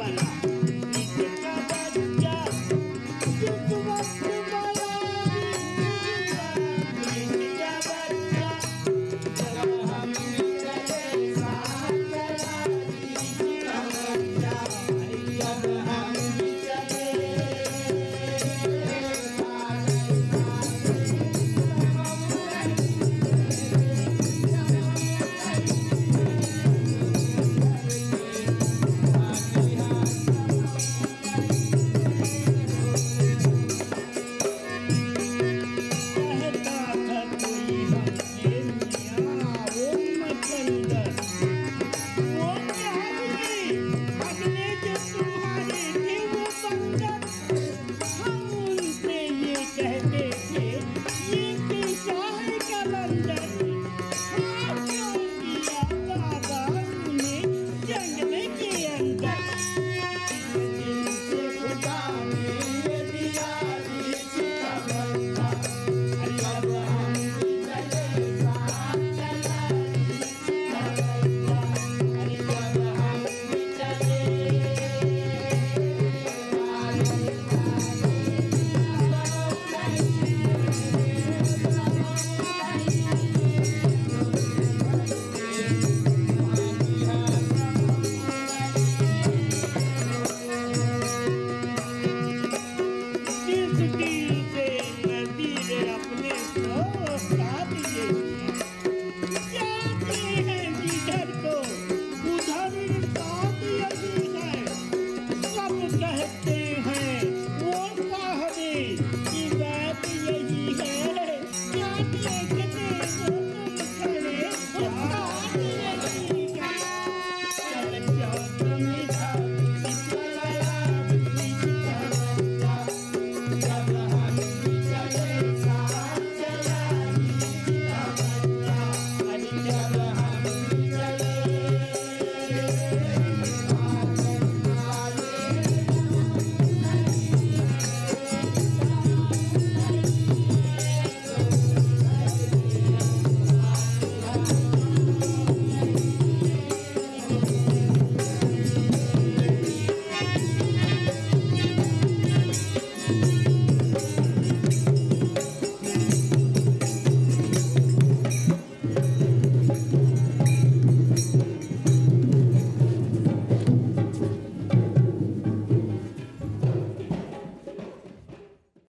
one.